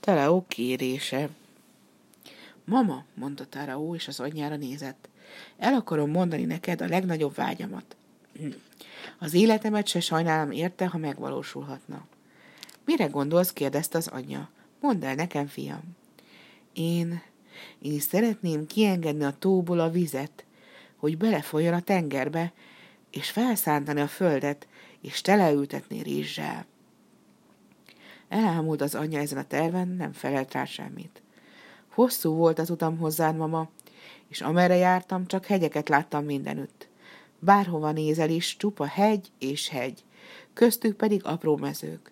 Taraó kérése. Mama, mondta Taraó, és az anyjára nézett. El akarom mondani neked a legnagyobb vágyamat. Az életemet se sajnálom érte, ha megvalósulhatna. Mire gondolsz? kérdezte az anyja. Mondd el nekem, fiam. Én, én szeretném kiengedni a tóból a vizet, hogy belefolyjon a tengerbe, és felszántani a földet, és teleültetni rizssel. Elámult az anyja ezen a terven, nem felelt rá semmit. Hosszú volt az utam hozzád, mama, és amerre jártam, csak hegyeket láttam mindenütt. Bárhova nézel is, csupa hegy és hegy, köztük pedig apró mezők.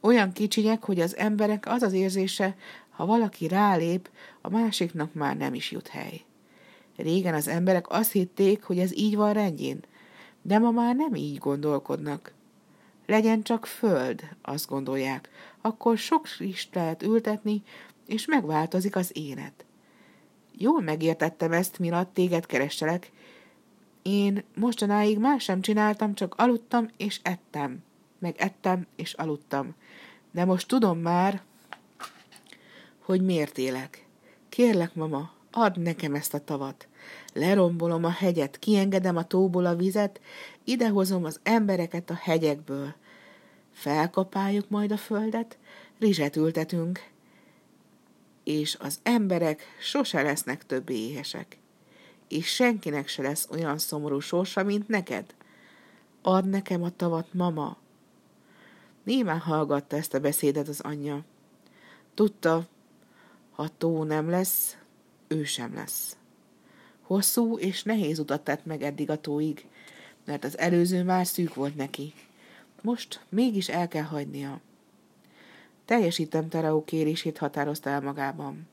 Olyan kicsinyek, hogy az emberek az az érzése, ha valaki rálép, a másiknak már nem is jut hely. Régen az emberek azt hitték, hogy ez így van rendjén, de ma már nem így gondolkodnak. Legyen csak föld, azt gondolják, akkor sok is lehet ültetni, és megváltozik az élet. Jól megértettem ezt, miatt téged kerestelek. Én mostanáig más sem csináltam, csak aludtam és ettem. Meg ettem és aludtam. De most tudom már, hogy miért élek. Kérlek, mama, add nekem ezt a tavat. Lerombolom a hegyet, kiengedem a tóból a vizet, idehozom az embereket a hegyekből. Felkapáljuk majd a földet, rizset ültetünk, és az emberek sose lesznek többé éhesek. És senkinek se lesz olyan szomorú sorsa, mint neked. Add nekem a tavat, mama. Némán hallgatta ezt a beszédet az anyja. Tudta, ha tó nem lesz, ő sem lesz. Hosszú és nehéz utat tett meg eddig a tóig, mert az előző már szűk volt neki. Most mégis el kell hagynia. Teljesítem Taraó kérését határozta el magában.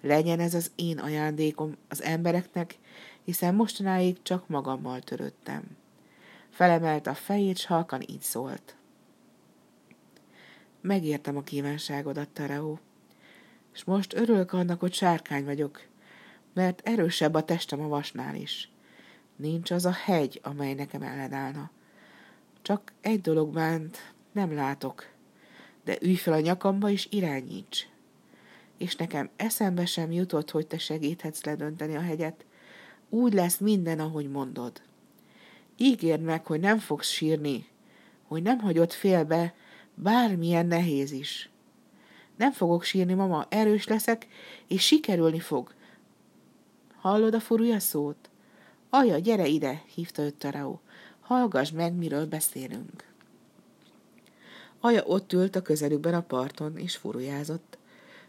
Legyen ez az én ajándékom az embereknek, hiszen mostanáig csak magammal törődtem. Felemelt a fejét, s halkan így szólt. Megértem a kívánságodat, Taraó, és most örülök annak, hogy sárkány vagyok, mert erősebb a testem a vasnál is. Nincs az a hegy, amely nekem ellenállna. Csak egy dolog bánt, nem látok, de ülj fel a nyakamba és irányíts. És nekem eszembe sem jutott, hogy te segíthetsz ledönteni a hegyet. Úgy lesz minden, ahogy mondod. Ígérd meg, hogy nem fogsz sírni, hogy nem hagyod félbe, bármilyen nehéz is. Nem fogok sírni, mama, erős leszek, és sikerülni fog. Hallod a furúja szót? Aja, gyere ide, hívta őt Tarao. Hallgass meg, miről beszélünk. Aja ott ült a közelükben a parton, és furujázott.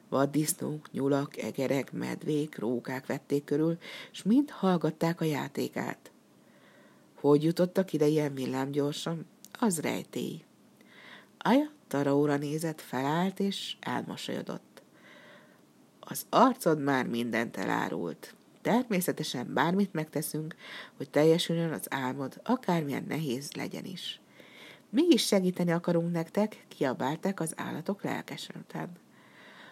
Vaddisznók, nyulak, egerek, medvék, rókák vették körül, és mind hallgatták a játékát. Hogy jutottak ide ilyen villámgyorsan? Az rejtély. Aja Taraóra nézett, felállt, és elmosolyodott. Az arcod már mindent elárult. Természetesen bármit megteszünk, hogy teljesüljön az álmod, akármilyen nehéz legyen is. Mi is segíteni akarunk nektek, kiabáltak az állatok lelkesedten.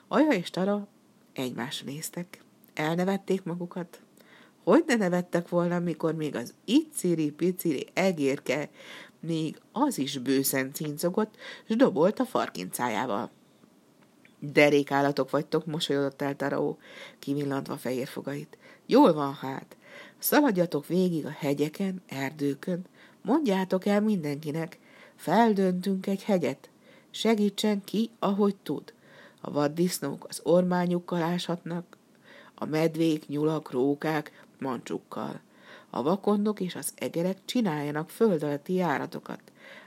Aja és Tara egymásra néztek, elnevették magukat. Hogy ne nevettek volna, mikor még az iciri-piciri egérke, még az is bőszen cincogott, s dobolt a farkincájával. Derék állatok vagytok, mosolyodott el Taraó, kivillantva fehér fogait. Jól van hát, szaladjatok végig a hegyeken, erdőkön, mondjátok el mindenkinek, Feldöntünk egy hegyet. Segítsen ki, ahogy tud. A vaddisznók az ormányukkal áshatnak, a medvék, nyulak, rókák mancsukkal. A vakondok és az egerek csináljanak föld alatti járatokat.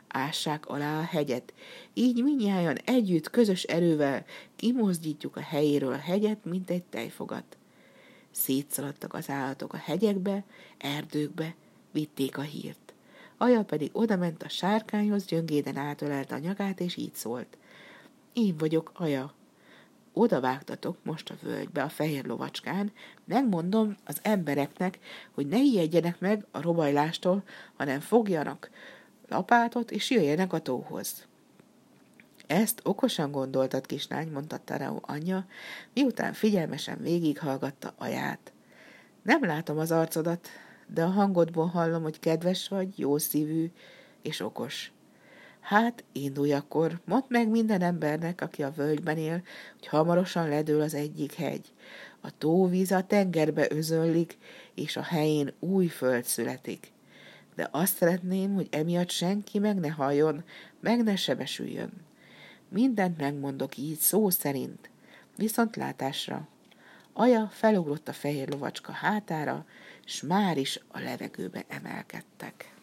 Ássák alá a hegyet. Így minnyáján együtt, közös erővel kimozdítjuk a helyéről a hegyet, mint egy tejfogat. Szétszaladtak az állatok a hegyekbe, erdőkbe, vitték a hírt. Aja pedig odament a sárkányhoz, gyöngéden átölelte a nyakát, és így szólt. Én vagyok Aja. Oda vágtatok most a völgybe a fehér lovacskán, megmondom az embereknek, hogy ne ijedjenek meg a robajlástól, hanem fogjanak lapátot, és jöjjenek a tóhoz. Ezt okosan gondoltad, kislány, mondta Tarao anyja, miután figyelmesen végighallgatta aját. Nem látom az arcodat, de a hangodból hallom, hogy kedves vagy, jó szívű és okos. Hát, indulj akkor, mondd meg minden embernek, aki a völgyben él, hogy hamarosan ledől az egyik hegy. A tóvíz a tengerbe özönlik, és a helyén új föld születik. De azt szeretném, hogy emiatt senki meg ne halljon, meg ne sebesüljön. Mindent megmondok így szó szerint, viszont látásra. Aja felugrott a fehér lovacska hátára, s már is a levegőbe emelkedtek.